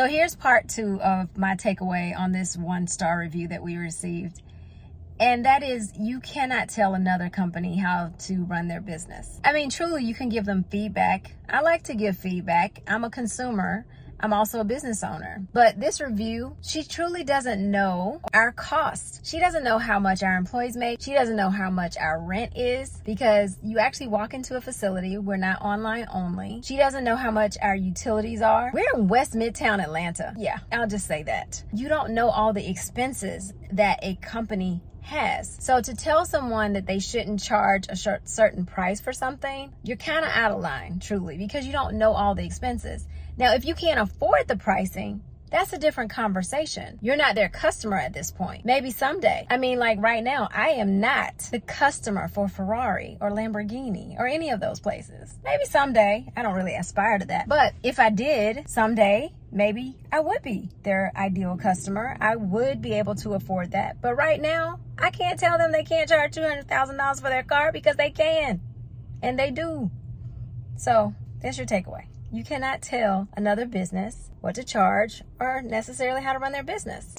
So here's part two of my takeaway on this one star review that we received. And that is, you cannot tell another company how to run their business. I mean, truly, you can give them feedback. I like to give feedback. I'm a consumer. I'm also a business owner. But this review, she truly doesn't know our cost. She doesn't know how much our employees make. She doesn't know how much our rent is because you actually walk into a facility. We're not online only. She doesn't know how much our utilities are. We're in West Midtown Atlanta. Yeah, I'll just say that. You don't know all the expenses that a company has. So to tell someone that they shouldn't charge a certain price for something, you're kind of out of line, truly, because you don't know all the expenses. Now, if you can't afford the pricing, that's a different conversation. You're not their customer at this point. Maybe someday. I mean, like right now, I am not the customer for Ferrari or Lamborghini or any of those places. Maybe someday. I don't really aspire to that. But if I did someday, maybe I would be their ideal customer. I would be able to afford that. But right now, I can't tell them they can't charge $200,000 for their car because they can. And they do. So, that's your takeaway. You cannot tell another business what to charge or necessarily how to run their business.